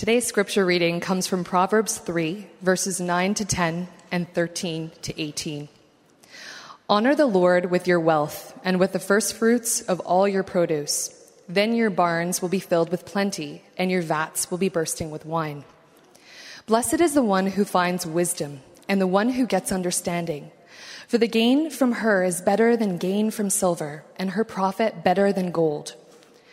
Today's scripture reading comes from Proverbs 3, verses 9 to 10 and 13 to 18. Honor the Lord with your wealth and with the firstfruits of all your produce. Then your barns will be filled with plenty, and your vats will be bursting with wine. Blessed is the one who finds wisdom, and the one who gets understanding. For the gain from her is better than gain from silver, and her profit better than gold.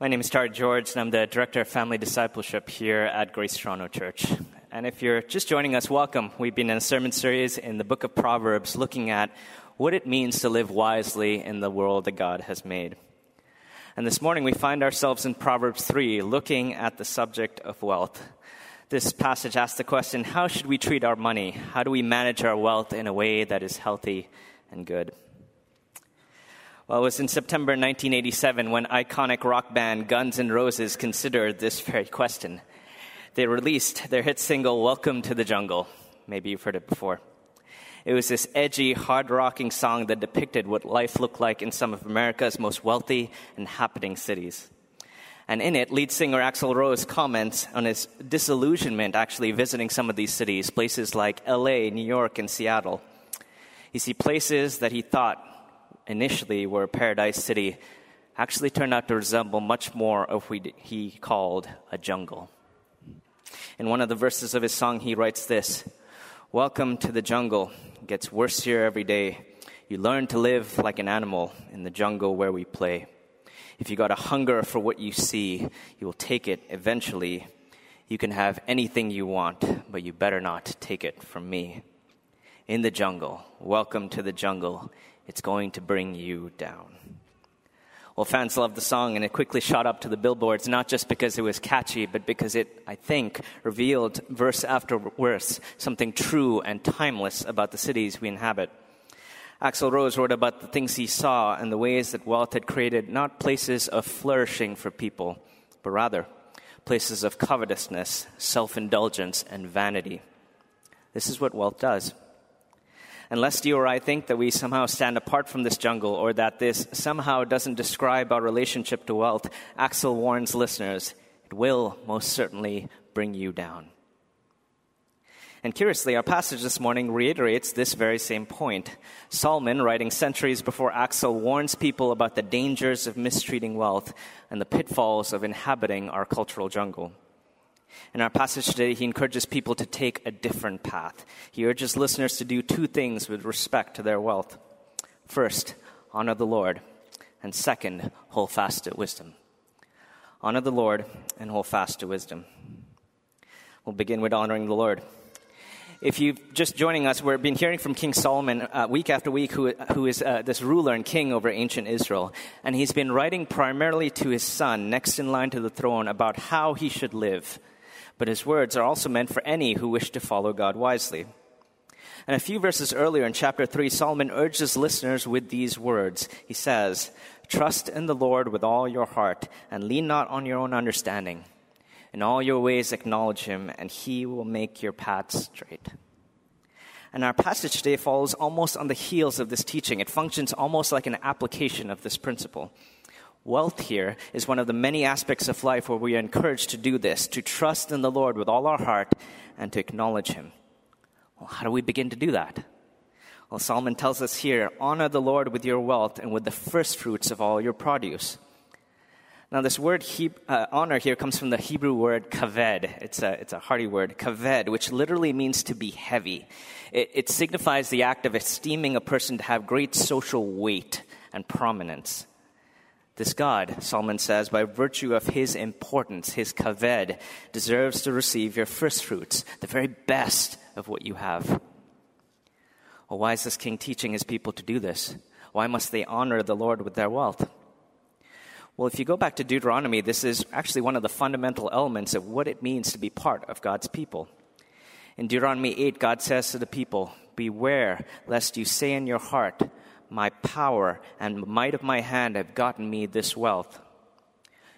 My name is Tara George, and I'm the Director of Family Discipleship here at Grace Toronto Church. And if you're just joining us, welcome. We've been in a sermon series in the book of Proverbs looking at what it means to live wisely in the world that God has made. And this morning we find ourselves in Proverbs 3 looking at the subject of wealth. This passage asks the question how should we treat our money? How do we manage our wealth in a way that is healthy and good? Well, it was in September 1987 when iconic rock band Guns N' Roses considered this very question. They released their hit single, Welcome to the Jungle. Maybe you've heard it before. It was this edgy, hard rocking song that depicted what life looked like in some of America's most wealthy and happening cities. And in it, lead singer Axl Rose comments on his disillusionment actually visiting some of these cities, places like LA, New York, and Seattle. You see, places that he thought initially were a paradise city actually turned out to resemble much more of what he called a jungle. In one of the verses of his song, he writes this Welcome to the jungle. It gets worse here every day. You learn to live like an animal in the jungle where we play. If you got a hunger for what you see, you will take it eventually. You can have anything you want, but you better not take it from me. In the jungle, welcome to the jungle it's going to bring you down. Well, fans loved the song and it quickly shot up to the billboards, not just because it was catchy, but because it, I think, revealed verse after verse something true and timeless about the cities we inhabit. Axl Rose wrote about the things he saw and the ways that wealth had created not places of flourishing for people, but rather places of covetousness, self indulgence, and vanity. This is what wealth does unless you or I think that we somehow stand apart from this jungle or that this somehow doesn't describe our relationship to wealth, Axl warns listeners, it will most certainly bring you down. And curiously, our passage this morning reiterates this very same point. Solomon, writing centuries before Axl, warns people about the dangers of mistreating wealth and the pitfalls of inhabiting our cultural jungle. In our passage today, he encourages people to take a different path. He urges listeners to do two things with respect to their wealth. First, honor the Lord, and second, hold fast to wisdom. Honor the Lord and hold fast to wisdom. We'll begin with honoring the Lord. If you're just joining us, we've been hearing from King Solomon uh, week after week, who, who is uh, this ruler and king over ancient Israel. And he's been writing primarily to his son, next in line to the throne, about how he should live but his words are also meant for any who wish to follow God wisely. And a few verses earlier in chapter 3, Solomon urges listeners with these words. He says, Trust in the Lord with all your heart, and lean not on your own understanding. In all your ways acknowledge him, and he will make your paths straight. And our passage today follows almost on the heels of this teaching. It functions almost like an application of this principle. Wealth here is one of the many aspects of life where we are encouraged to do this, to trust in the Lord with all our heart and to acknowledge Him. Well, how do we begin to do that? Well, Solomon tells us here honor the Lord with your wealth and with the first fruits of all your produce. Now, this word he, uh, honor here comes from the Hebrew word kaved. It's a, it's a hearty word, kaved, which literally means to be heavy. It, it signifies the act of esteeming a person to have great social weight and prominence. This God, Solomon says, by virtue of his importance, his kaved, deserves to receive your first fruits, the very best of what you have. Well, why is this king teaching his people to do this? Why must they honor the Lord with their wealth? Well, if you go back to Deuteronomy, this is actually one of the fundamental elements of what it means to be part of God's people. In Deuteronomy 8, God says to the people, Beware lest you say in your heart, My power and might of my hand have gotten me this wealth.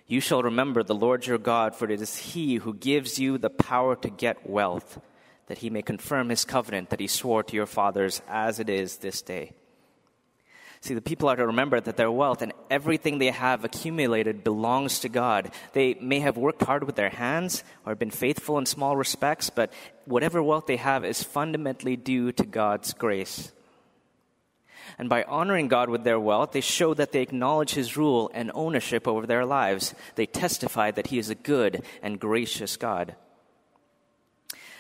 You shall remember the Lord your God, for it is he who gives you the power to get wealth, that he may confirm his covenant that he swore to your fathers as it is this day. See, the people are to remember that their wealth and everything they have accumulated belongs to God. They may have worked hard with their hands or been faithful in small respects, but whatever wealth they have is fundamentally due to God's grace. And by honoring God with their wealth, they show that they acknowledge His rule and ownership over their lives. They testify that He is a good and gracious God.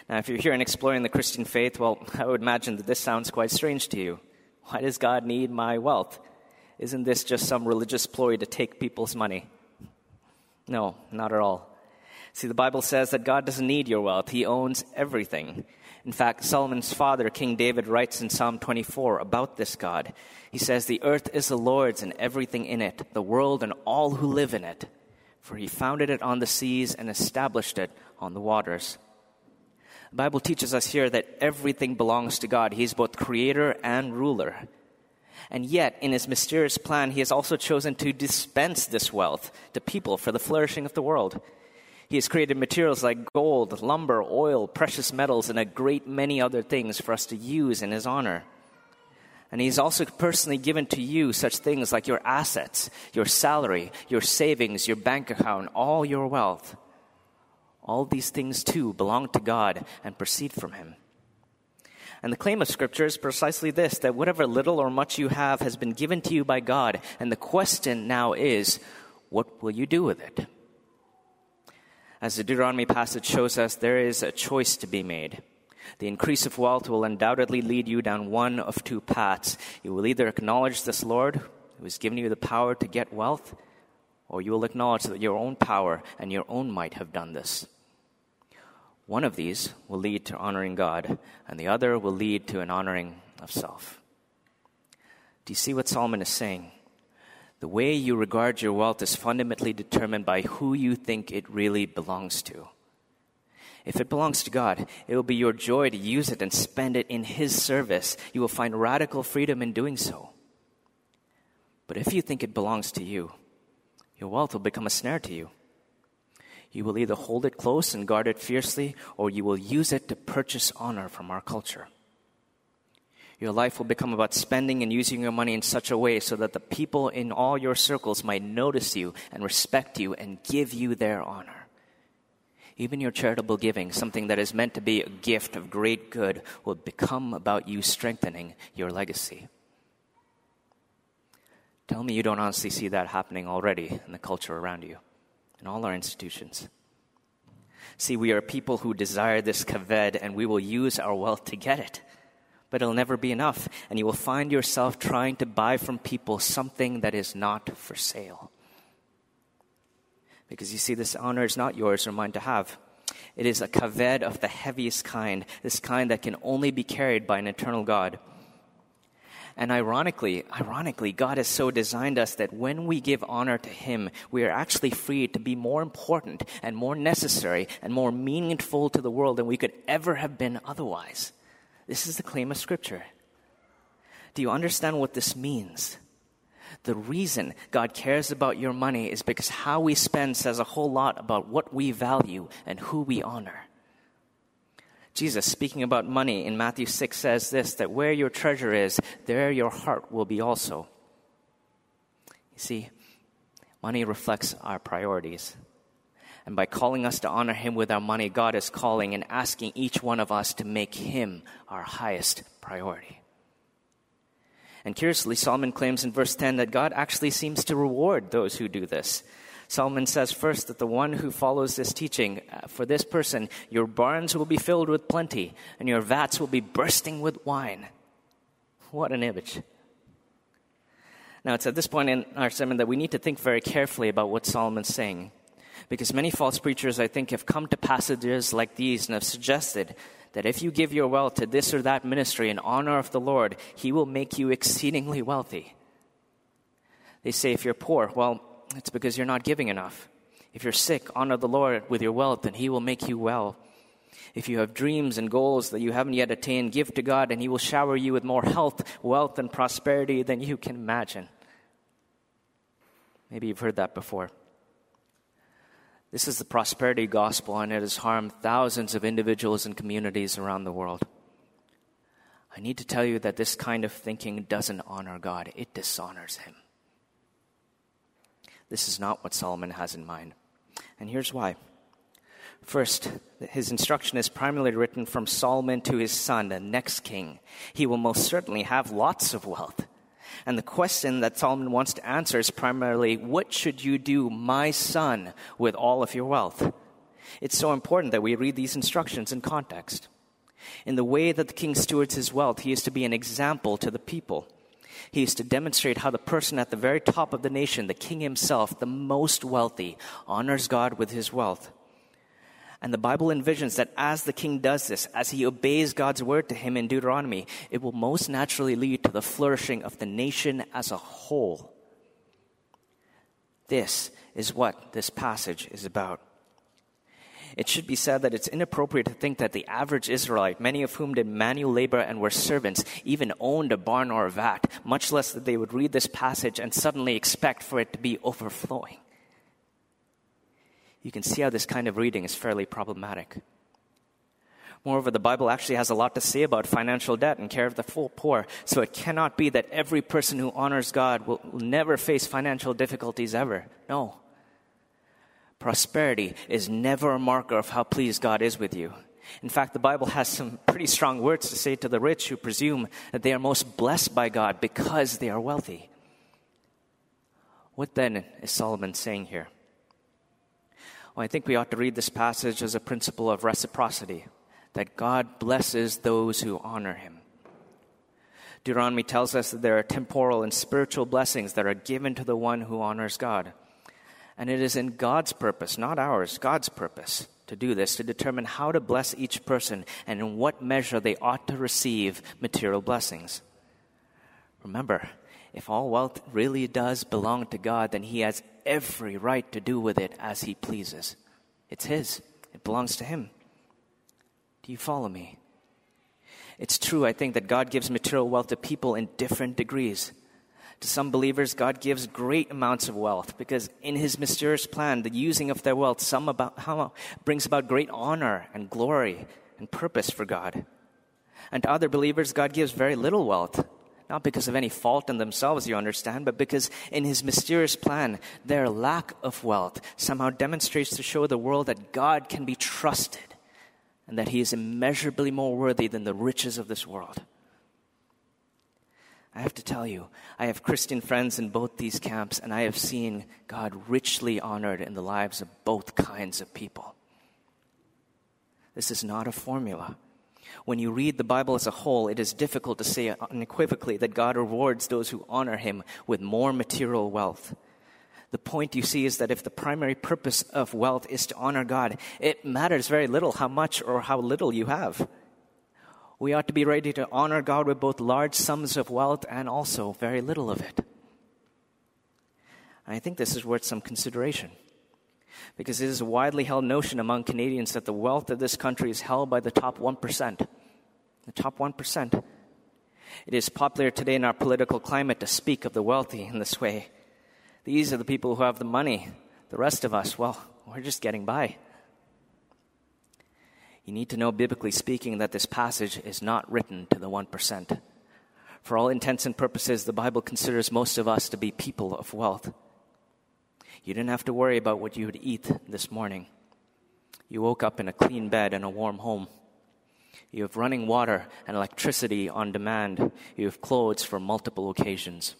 Now, if you're here and exploring the Christian faith, well, I would imagine that this sounds quite strange to you. Why does God need my wealth? Isn't this just some religious ploy to take people's money? No, not at all. See, the Bible says that God doesn't need your wealth, He owns everything. In fact, Solomon's father, King David, writes in Psalm 24 about this God. He says, The earth is the Lord's and everything in it, the world and all who live in it. For he founded it on the seas and established it on the waters. The Bible teaches us here that everything belongs to God. He is both creator and ruler. And yet, in his mysterious plan, he has also chosen to dispense this wealth to people for the flourishing of the world. He has created materials like gold, lumber, oil, precious metals, and a great many other things for us to use in his honor. And he's also personally given to you such things like your assets, your salary, your savings, your bank account, all your wealth. All these things too belong to God and proceed from Him. And the claim of Scripture is precisely this that whatever little or much you have has been given to you by God. And the question now is, what will you do with it? As the Deuteronomy passage shows us, there is a choice to be made. The increase of wealth will undoubtedly lead you down one of two paths. You will either acknowledge this Lord who has given you the power to get wealth, or you will acknowledge that your own power and your own might have done this. One of these will lead to honoring God, and the other will lead to an honoring of self. Do you see what Solomon is saying? The way you regard your wealth is fundamentally determined by who you think it really belongs to. If it belongs to God, it will be your joy to use it and spend it in His service. You will find radical freedom in doing so. But if you think it belongs to you, your wealth will become a snare to you. You will either hold it close and guard it fiercely, or you will use it to purchase honor from our culture. Your life will become about spending and using your money in such a way so that the people in all your circles might notice you and respect you and give you their honor. Even your charitable giving, something that is meant to be a gift of great good, will become about you strengthening your legacy. Tell me you don't honestly see that happening already in the culture around you in all our institutions. See, we are people who desire this kaved, and we will use our wealth to get it. But it'll never be enough, and you will find yourself trying to buy from people something that is not for sale. Because you see, this honor is not yours or mine to have. It is a kaved of the heaviest kind, this kind that can only be carried by an eternal God. And ironically, ironically, God has so designed us that when we give honor to Him, we are actually free to be more important and more necessary and more meaningful to the world than we could ever have been otherwise. This is the claim of Scripture. Do you understand what this means? The reason God cares about your money is because how we spend says a whole lot about what we value and who we honor. Jesus, speaking about money in Matthew 6, says this that where your treasure is, there your heart will be also. You see, money reflects our priorities. And by calling us to honor Him with our money, God is calling and asking each one of us to make Him our highest priority. And curiously, Solomon claims in verse 10 that God actually seems to reward those who do this. Solomon says first that the one who follows this teaching, uh, for this person, your barns will be filled with plenty, and your vats will be bursting with wine. What an image. Now, it's at this point in our sermon that we need to think very carefully about what Solomon's saying. Because many false preachers, I think, have come to passages like these and have suggested that if you give your wealth to this or that ministry in honor of the Lord, He will make you exceedingly wealthy. They say if you're poor, well, it's because you're not giving enough. If you're sick, honor the Lord with your wealth, and He will make you well. If you have dreams and goals that you haven't yet attained, give to God, and He will shower you with more health, wealth, and prosperity than you can imagine. Maybe you've heard that before. This is the prosperity gospel, and it has harmed thousands of individuals and communities around the world. I need to tell you that this kind of thinking doesn't honor God, it dishonors Him. This is not what Solomon has in mind. And here's why. First, his instruction is primarily written from Solomon to his son, the next king. He will most certainly have lots of wealth. And the question that Solomon wants to answer is primarily what should you do, my son, with all of your wealth? It's so important that we read these instructions in context. In the way that the king stewards his wealth, he is to be an example to the people. He is to demonstrate how the person at the very top of the nation, the king himself, the most wealthy, honors God with his wealth. And the Bible envisions that as the king does this, as he obeys God's word to him in Deuteronomy, it will most naturally lead to the flourishing of the nation as a whole. This is what this passage is about. It should be said that it's inappropriate to think that the average Israelite, many of whom did manual labor and were servants, even owned a barn or a vat, much less that they would read this passage and suddenly expect for it to be overflowing you can see how this kind of reading is fairly problematic. Moreover, the Bible actually has a lot to say about financial debt and care of the full poor, so it cannot be that every person who honors God will, never face financial difficulties ever. No. Prosperity is never a marker of how pleased God is with you. In fact, the Bible has some pretty strong words to say to the rich who presume that they are most blessed by God because they are wealthy. What then is Solomon saying here? Well, I think we ought to read this passage as a principle of reciprocity that God blesses those who honor him. Deuteronomy tells us that there are temporal and spiritual blessings that are given to the one who honors God. And it is in God's purpose, not ours, God's purpose, to do this, to determine how to bless each person and in what measure they ought to receive material blessings. Remember, if all wealth really does belong to God, then He has every right to do with it as He pleases. It's His, it belongs to Him. Do you follow me? It's true, I think, that God gives material wealth to people in different degrees. To some believers, God gives great amounts of wealth because in His mysterious plan, the using of their wealth some about, how, brings about great honor and glory and purpose for God. And to other believers, God gives very little wealth not because of any fault in themselves, you understand, but because in his mysterious plan, their lack of wealth somehow demonstrates to show the world that God can be trusted and that he is immeasurably more worthy than the riches of this world. I have to tell you, I have Christian friends in both these camps, and I have seen God richly honored in the lives of both kinds of people. This is not a formula. When you read the Bible as a whole, it is difficult to say unequivocally that God rewards those who honor him with more material wealth. The point you see is that if the primary purpose of wealth is to honor God, it matters very little how much or how little you have. We ought to be ready to honor God with both large sums of wealth and also very little of it. I think this is worth some consideration because it is a widely held notion among Canadians that the wealth of this country is held by the top 1%. The top 1%. It is popular today in our political climate to speak of the wealthy in this way. These are the people who have the money. The rest of us, well, we're just getting by. You need to know, biblically speaking, that this passage is not written to the 1%. For all intents and purposes, the Bible considers most of us to be people of wealth. You didn't have to worry about what you would eat this morning. You woke up in a clean bed and a warm home. You have running water and electricity on demand. You have clothes for multiple occasions.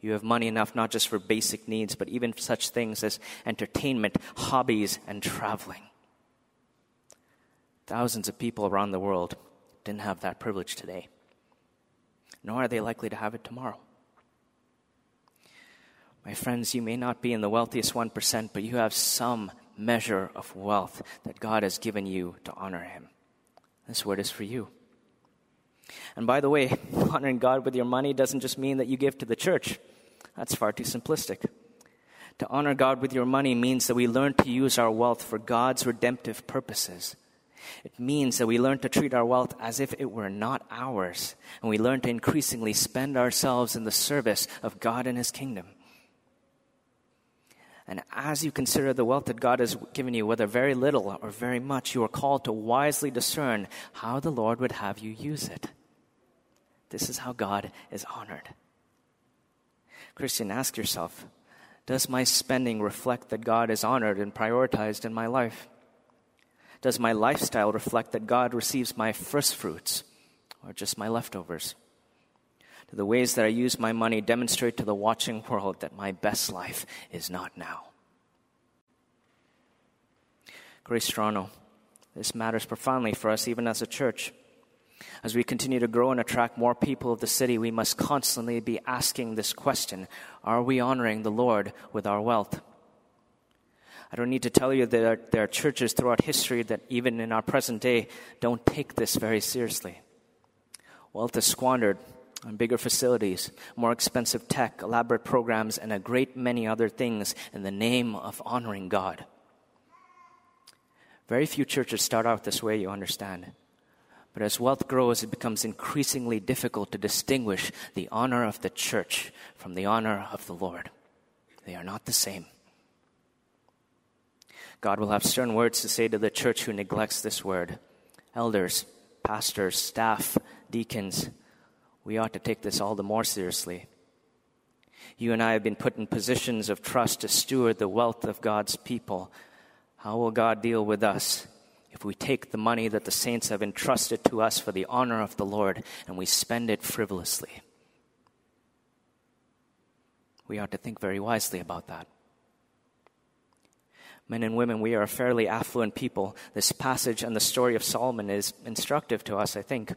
You have money enough not just for basic needs, but even such things as entertainment, hobbies, and traveling. Thousands of people around the world didn't have that privilege today, nor are they likely to have it tomorrow. My friends, you may not be in the wealthiest 1%, but you have some measure of wealth that God has given you to honor Him. This word is for you. And by the way, honoring God with your money doesn't just mean that you give to the church. That's far too simplistic. To honor God with your money means that we learn to use our wealth for God's redemptive purposes. It means that we learn to treat our wealth as if it were not ours, and we learn to increasingly spend ourselves in the service of God and His kingdom. And as you consider the wealth that God has given you, whether very little or very much, you are called to wisely discern how the Lord would have you use it. This is how God is honored. Christian, ask yourself Does my spending reflect that God is honored and prioritized in my life? Does my lifestyle reflect that God receives my first fruits or just my leftovers? Do the ways that I use my money demonstrate to the watching world that my best life is not now? Grace Toronto, this matters profoundly for us even as a church. As we continue to grow and attract more people of the city, we must constantly be asking this question Are we honoring the Lord with our wealth? I don't need to tell you that there are churches throughout history that, even in our present day, don't take this very seriously. Wealth is squandered bigger facilities, more expensive tech, elaborate programs, and a great many other things in the name of honoring God. Very few churches start out this way, you understand. But as wealth grows, it becomes increasingly difficult to distinguish the honor of the church from the honor of the Lord. They are not the same. God will have stern words to say to the church who neglects this word. Elders, pastors, staff, deacons, we ought to take this all the more seriously. You and I have been put in positions of trust to steward the wealth of God's people. How will God deal with us if we take the money that the saints have entrusted to us for the honor of the Lord and we spend it frivolously? We ought to think very wisely about that men and women, we are a fairly affluent people. This passage and the story of Solomon is instructive to us, I think.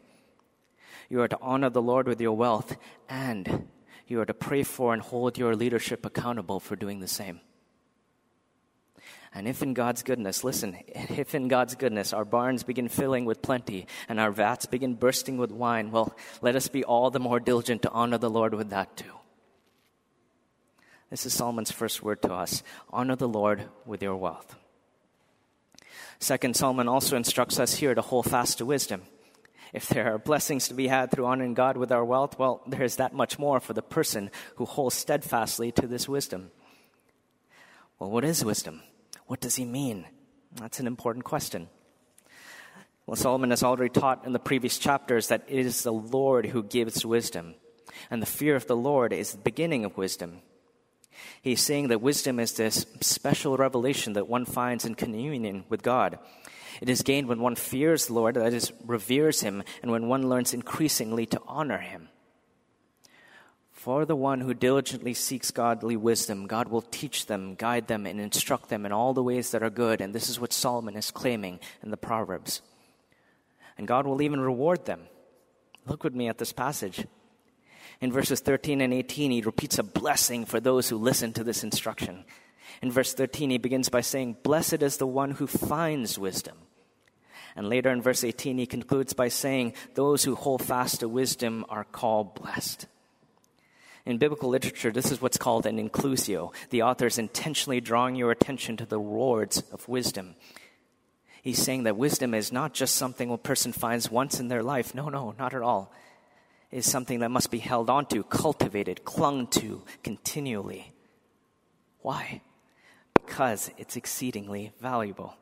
You are to honor the Lord with your wealth, and you are to pray for and hold your leadership accountable for doing the same. And if in God's goodness, listen, if in God's goodness our barns begin filling with plenty and our vats begin bursting with wine, well, let us be all the more diligent to honor the Lord with that too. This is Solomon's first word to us honor the Lord with your wealth. Second, Solomon also instructs us here to hold fast to wisdom. If there are blessings to be had through honoring God with our wealth, well, there is that much more for the person who holds steadfastly to this wisdom. Well, what is wisdom? What does he mean? That's an important question. Well, Solomon has already taught in the previous chapters that it is the Lord who gives wisdom, and the fear of the Lord is the beginning of wisdom. He's saying that wisdom is this special revelation that one finds in communion with God. It is gained when one fears the Lord, that is, reveres Him, and when one learns increasingly to honor Him. For the one who diligently seeks godly wisdom, God will teach them, guide them, and instruct them in all the ways that are good. And this is what Solomon is claiming in the Proverbs. And God will even reward them. Look with me at this passage. In verses 13 and 18, he repeats a blessing for those who listen to this instruction. In verse 13, he begins by saying, Blessed is the one who finds wisdom. And later in verse 18, he concludes by saying, Those who hold fast to wisdom are called blessed. In biblical literature, this is what's called an inclusio. The author is intentionally drawing your attention to the rewards of wisdom. He's saying that wisdom is not just something a person finds once in their life. No, no, not at all It is something that must be held onto, cultivated, clung to continually. Why? Because it's exceedingly valuable.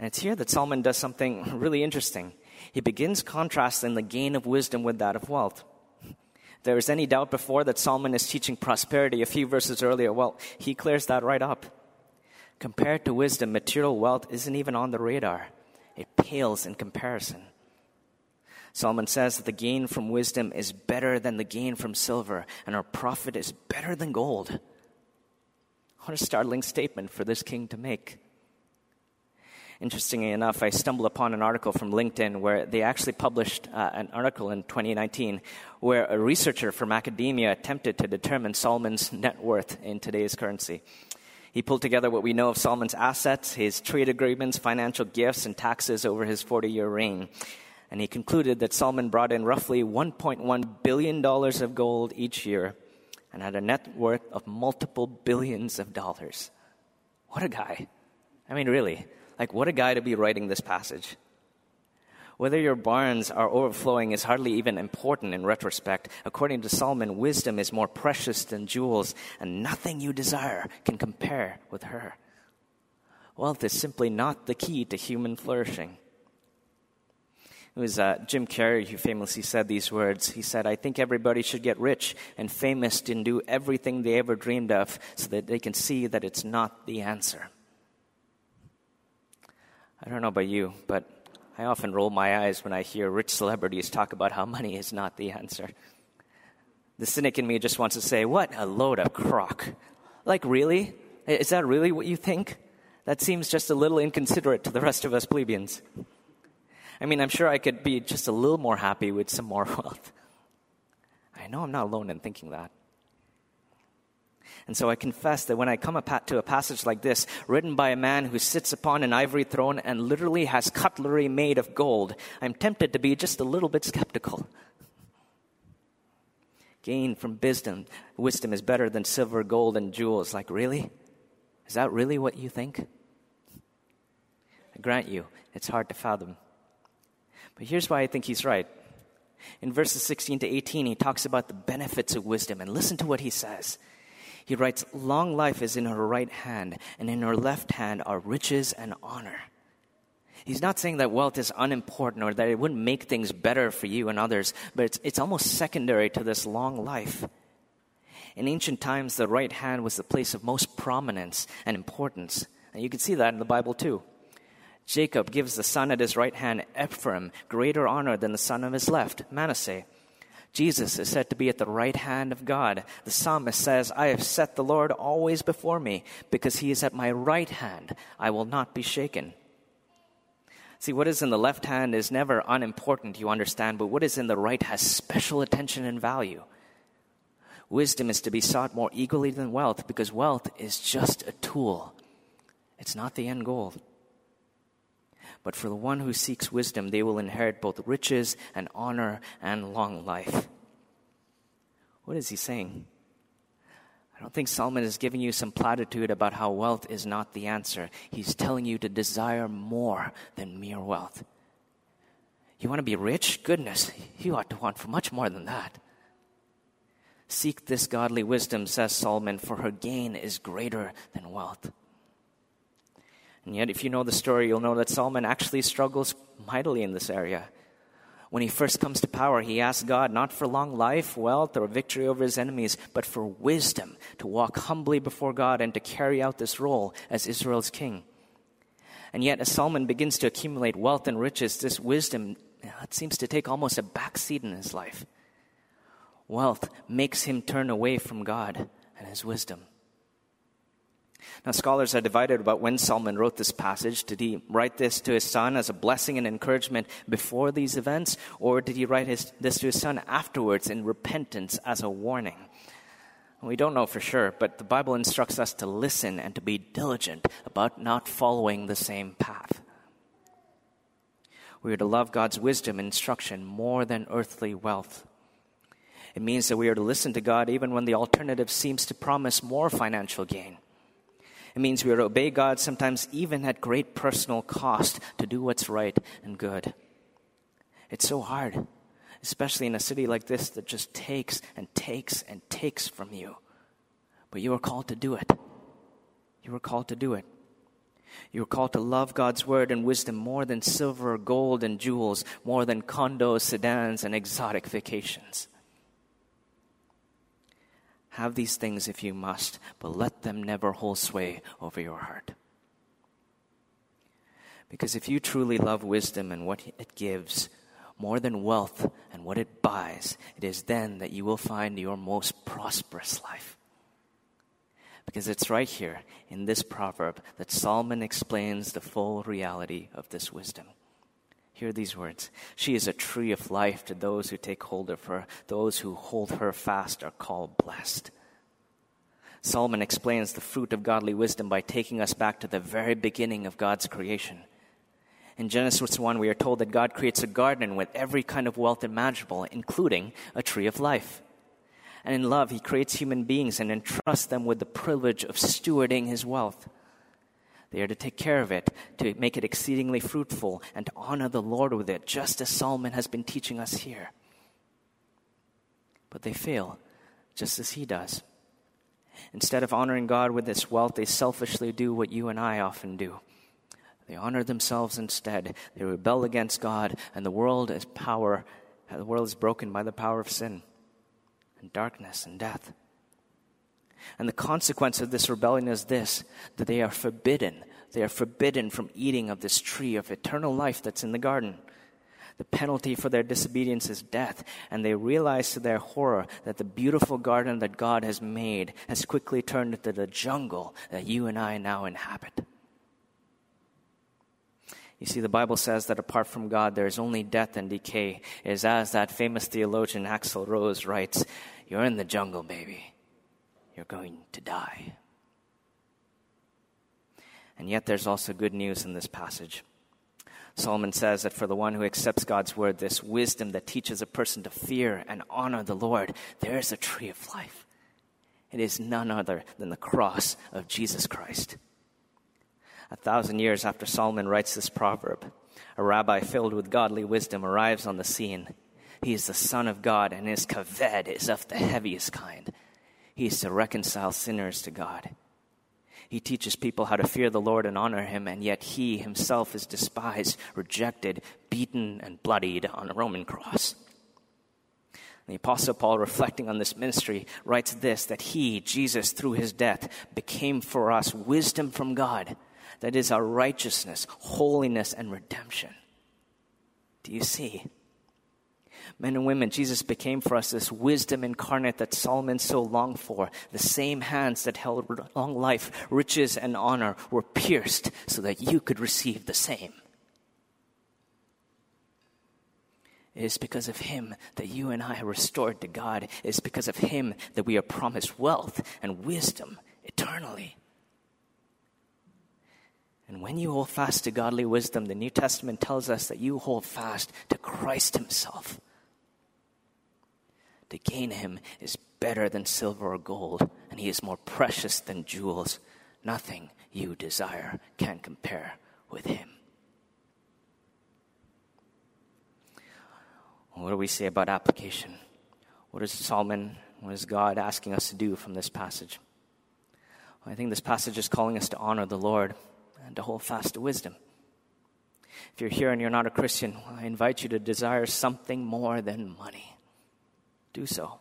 And it's here that Solomon does something really interesting. He begins contrasting the gain of wisdom with that of wealth. If there was any doubt before that Solomon is teaching prosperity a few verses earlier, well, he clears that right up. Compared to wisdom, material wealth isn't even on the radar. It pales in comparison. Solomon says that the gain from wisdom is better than the gain from silver, and our profit is better than gold. What a startling statement for this king to make. Interestingly enough, I stumbled upon an article from LinkedIn where they actually published uh, an article in 2019 where a researcher from academia attempted to determine Solomon's net worth in today's currency. He pulled together what we know of Solomon's assets, his trade agreements, financial gifts, and taxes over his 40 year reign and he concluded that Solomon brought in roughly $1.1 billion of gold each year, and had a net worth of multiple billions of dollars. What a guy. I mean, really, like, what a guy to be writing this passage. Whether your barns are overflowing is hardly even important in retrospect. According to Solomon, wisdom is more precious than jewels, and nothing you desire can compare with her. Wealth is simply not the key to human flourishing. It was uh, Jim Carrey who famously said these words. He said, I think everybody should get rich and famous and do everything they ever dreamed of so that they can see that it's not the answer. I don't know about you, but I often roll my eyes when I hear rich celebrities talk about how money is not the answer. The cynic in me just wants to say, What a load of crock. Like, really? Is that really what you think? That seems just a little inconsiderate to the rest of us plebeians. I mean, I'm sure I could be just a little more happy with some more wealth. I know I'm not alone in thinking that. And so I confess that when I come to a passage like this, written by a man who sits upon an ivory throne and literally has cutlery made of gold, I'm tempted to be just a little bit skeptical. Gain from wisdom, wisdom is better than silver, gold, and jewels. Like, really? Is that really what you think? I grant you, it's hard to fathom. But here's why I think he's right. In verses 16 to 18, he talks about the benefits of wisdom, and listen to what he says. He writes, Long life is in her right hand, and in her left hand are riches and honor. He's not saying that wealth is unimportant or that it wouldn't make things better for you and others, but it's, it's almost secondary to this long life. In ancient times, the right hand was the place of most prominence and importance. And you can see that in the Bible too. Jacob gives the son at his right hand, Ephraim, greater honor than the son of his left, Manasseh. Jesus is said to be at the right hand of God. The psalmist says, I have set the Lord always before me, because he is at my right hand. I will not be shaken. See, what is in the left hand is never unimportant, you understand, but what is in the right has special attention and value. Wisdom is to be sought more eagerly than wealth, because wealth is just a tool, it's not the end goal. But for the one who seeks wisdom, they will inherit both riches and honor and long life. What is he saying? I don't think Solomon is giving you some platitude about how wealth is not the answer. He's telling you to desire more than mere wealth. You want to be rich? Goodness, you ought to want for much more than that. Seek this godly wisdom, says Solomon, for her gain is greater than wealth. And yet, if you know the story, you'll know that Solomon actually struggles mightily in this area. When he first comes to power, he asks God not for long life, wealth, or victory over his enemies, but for wisdom to walk humbly before God and to carry out this role as Israel's king. And yet, as Solomon begins to accumulate wealth and riches, this wisdom it seems to take almost a backseat in his life. Wealth makes him turn away from God and his wisdom. Now, scholars are divided about when Solomon wrote this passage. Did he write this to his son as a blessing and encouragement before these events, or did he write his, this to his son afterwards in repentance as a warning? We don't know for sure, but the Bible instructs us to listen and to be diligent about not following the same path. We are to love God's wisdom and instruction more than earthly wealth. It means that we are to listen to God even when the alternative seems to promise more financial gain. It means we are to obey God sometimes even at great personal cost to do what's right and good. It's so hard, especially in a city like this that just takes and takes and takes from you. But you are called to do it. You are called to do it. You are called to love God's word and wisdom more than silver, gold, and jewels, more than condos, sedans, and exotic vacations. Have these things if you must, but let them never hold sway over your heart. Because if you truly love wisdom and what it gives, more than wealth and what it buys, it is then that you will find your most prosperous life. Because it's right here in this proverb that Solomon explains the full reality of this wisdom. Hear these words She is a tree of life to those who take hold of her. Those who hold her fast are called blessed. Solomon explains the fruit of godly wisdom by taking us back to the very beginning of God's creation. In Genesis 1, we are told that God creates a garden with every kind of wealth imaginable, including a tree of life. And in love, he creates human beings and entrusts them with the privilege of stewarding his wealth. They are to take care of it, to make it exceedingly fruitful, and to honor the Lord with it, just as Solomon has been teaching us here. But they fail, just as he does. Instead of honoring God with this wealth, they selfishly do what you and I often do. They honor themselves instead. They rebel against God, and the world is power. The world is broken by the power of sin and darkness and death. And the consequence of this rebellion is this that they are forbidden. They are forbidden from eating of this tree of eternal life that's in the garden. The penalty for their disobedience is death, and they realize to their horror that the beautiful garden that God has made has quickly turned into the jungle that you and I now inhabit. You see, the Bible says that apart from God, there is only death and decay. It is as that famous theologian Axl Rose writes You're in the jungle, baby. You're going to die. And yet, there's also good news in this passage. Solomon says that for the one who accepts God's word, this wisdom that teaches a person to fear and honor the Lord, there is a tree of life. It is none other than the cross of Jesus Christ. A thousand years after Solomon writes this proverb, a rabbi filled with godly wisdom arrives on the scene. He is the Son of God, and his kaved is of the heaviest kind. He is to reconcile sinners to God. He teaches people how to fear the Lord and honor him, and yet he himself is despised, rejected, beaten, and bloodied on a Roman cross. The Apostle Paul, reflecting on this ministry, writes this that he, Jesus, through his death, became for us wisdom from God that is our righteousness, holiness, and redemption. Do you see? Men and women, Jesus became for us this wisdom incarnate that Solomon so longed for. The same hands that held long life, riches, and honor were pierced so that you could receive the same. It is because of him that you and I are restored to God. It is because of him that we are promised wealth and wisdom eternally. And when you hold fast to godly wisdom, the New Testament tells us that you hold fast to Christ Himself. To gain Him is better than silver or gold, and He is more precious than jewels. Nothing you desire can compare with Him. What do we say about application? What is Solomon, what is God asking us to do from this passage? I think this passage is calling us to honor the Lord and to hold fast to wisdom. If you're here and you're not a Christian, I invite you to desire something more than money. Do so.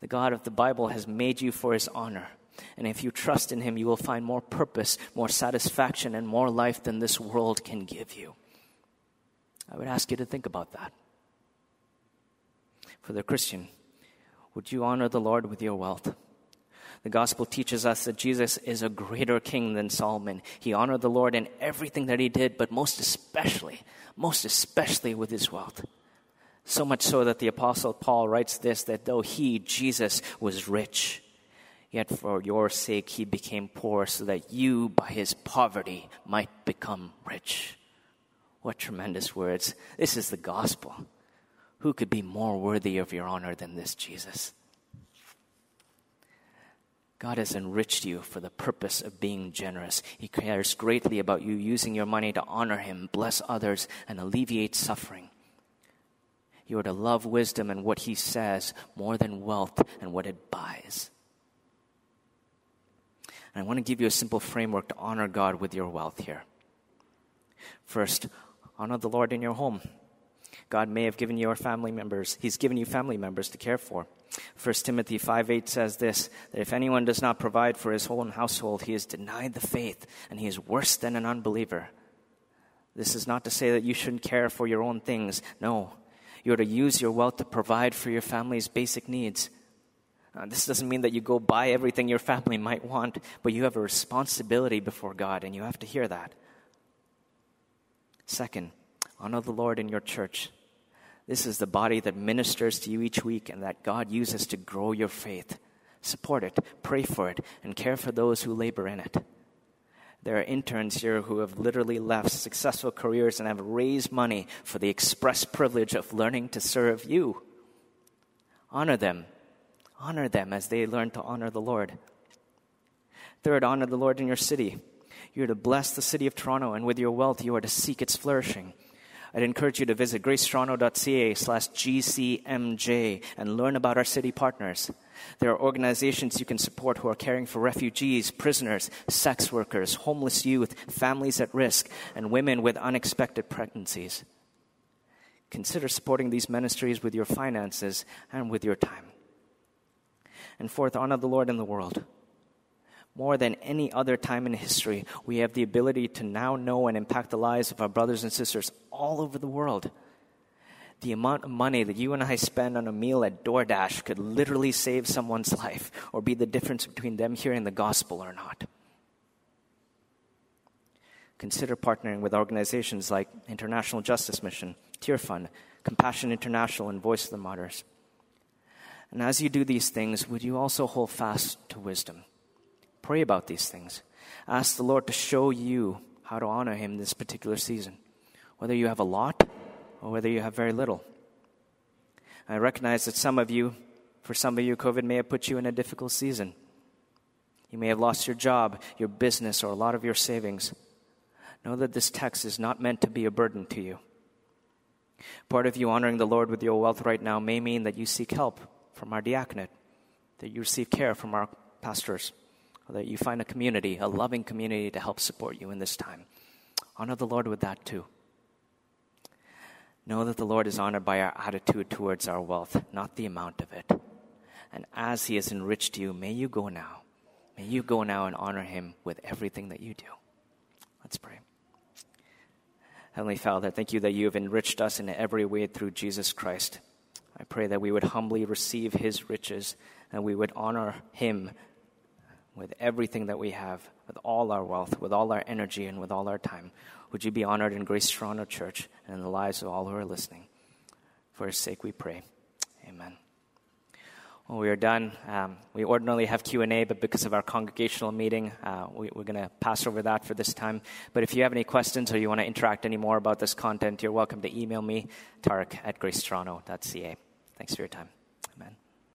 The God of the Bible has made you for his honor. And if you trust in him, you will find more purpose, more satisfaction, and more life than this world can give you. I would ask you to think about that. For the Christian, would you honor the Lord with your wealth? The gospel teaches us that Jesus is a greater king than Solomon. He honored the Lord in everything that he did, but most especially, most especially with his wealth. So much so that the apostle Paul writes this that though he, Jesus, was rich, yet for your sake he became poor so that you, by his poverty, might become rich. What tremendous words. This is the gospel. Who could be more worthy of your honor than this Jesus? God has enriched you for the purpose of being generous. He cares greatly about you using your money to honor Him, bless others, and alleviate suffering. You are to love wisdom and what He says more than wealth and what it buys. And I want to give you a simple framework to honor God with your wealth here. First, honor the Lord in your home. God may have given you family members, He's given you family members to care for. 1 Timothy 5 8 says this that if anyone does not provide for his own household, he is denied the faith and he is worse than an unbeliever. This is not to say that you shouldn't care for your own things. No. You're to use your wealth to provide for your family's basic needs. Uh, this doesn't mean that you go buy everything your family might want, but you have a responsibility before God, and you have to hear that. Second, honor the Lord in your church. This is the body that ministers to you each week and that God uses to grow your faith. Support it, pray for it, and care for those who labor in it. There are interns here who have literally left successful careers and have raised money for the express privilege of learning to serve you. Honor them. Honor them as they learn to honor the Lord. Third, honor the Lord in your city. You are to bless the city of Toronto, and with your wealth, you are to seek its flourishing. I'd encourage you to visit gracetoronto.ca slash GCMJ and learn about our city partners. There are organizations you can support who are caring for refugees, prisoners, sex workers, homeless youth, families at risk, and women with unexpected pregnancies. Consider supporting these ministries with your finances and with your time. And fourth, honor the Lord in the world. More than any other time in history, we have the ability to now know and impact the lives of our brothers and sisters all over the world. The amount of money that you and I spend on a meal at DoorDash could literally save someone's life or be the difference between them hearing the gospel or not. Consider partnering with organizations like International Justice Mission, Tear Fund, Compassion International, and Voice of the Martyrs. And as you do these things, would you also hold fast to wisdom? Pray about these things. Ask the Lord to show you how to honor Him this particular season, whether you have a lot or whether you have very little. I recognize that some of you, for some of you, COVID may have put you in a difficult season. You may have lost your job, your business, or a lot of your savings. Know that this text is not meant to be a burden to you. Part of you honoring the Lord with your wealth right now may mean that you seek help from our diaconate, that you receive care from our pastors, or that you find a community, a loving community to help support you in this time. Honor the Lord with that too. Know that the Lord is honored by our attitude towards our wealth, not the amount of it. And as He has enriched you, may you go now. May you go now and honor Him with everything that you do. Let's pray. Heavenly Father, thank you that you have enriched us in every way through Jesus Christ. I pray that we would humbly receive his riches and we would honor him with everything that we have, with all our wealth, with all our energy, and with all our time. Would you be honored in Grace Toronto Church and in the lives of all who are listening? For his sake we pray. Amen. When we are done, um, we ordinarily have Q&A, but because of our congregational meeting, uh, we, are going to pass over that for this time. But if you have any questions or you want to interact any more about this content, you're welcome to email me, tarek at gracetoronto.ca. Thanks for your time. Amen.